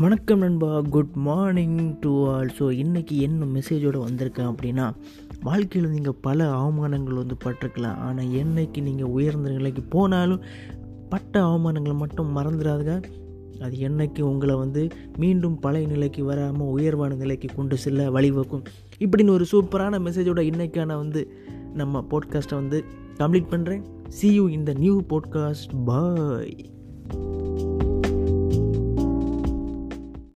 வணக்கம் நண்பா good morning to all so இன்றைக்கி என்ன மெசேஜோடு வந்திருக்கேன் அப்படின்னா வாழ்க்கையில் நீங்கள் பல அவமானங்கள் வந்து பட்டிருக்கலாம். ஆனால் என்னைக்கு நீங்கள் உயர்ந்த நிலைக்கு போனாலும் பட்ட அவமானங்களை மட்டும் மறந்துடாதுங்க. அது என்னைக்கு உங்களை வந்து மீண்டும் பழைய நிலைக்கு வராமல் உயர்வான நிலைக்கு கொண்டு செல்ல வழிவகுக்கும் இப்படின்னு ஒரு சூப்பரான மெசேஜோட இன்றைக்கான வந்து நம்ம போட்காஸ்ட்டை வந்து கம்ப்ளீட் பண்ணுறேன் சி யூ இந்த நியூ போட்காஸ்ட் பாய்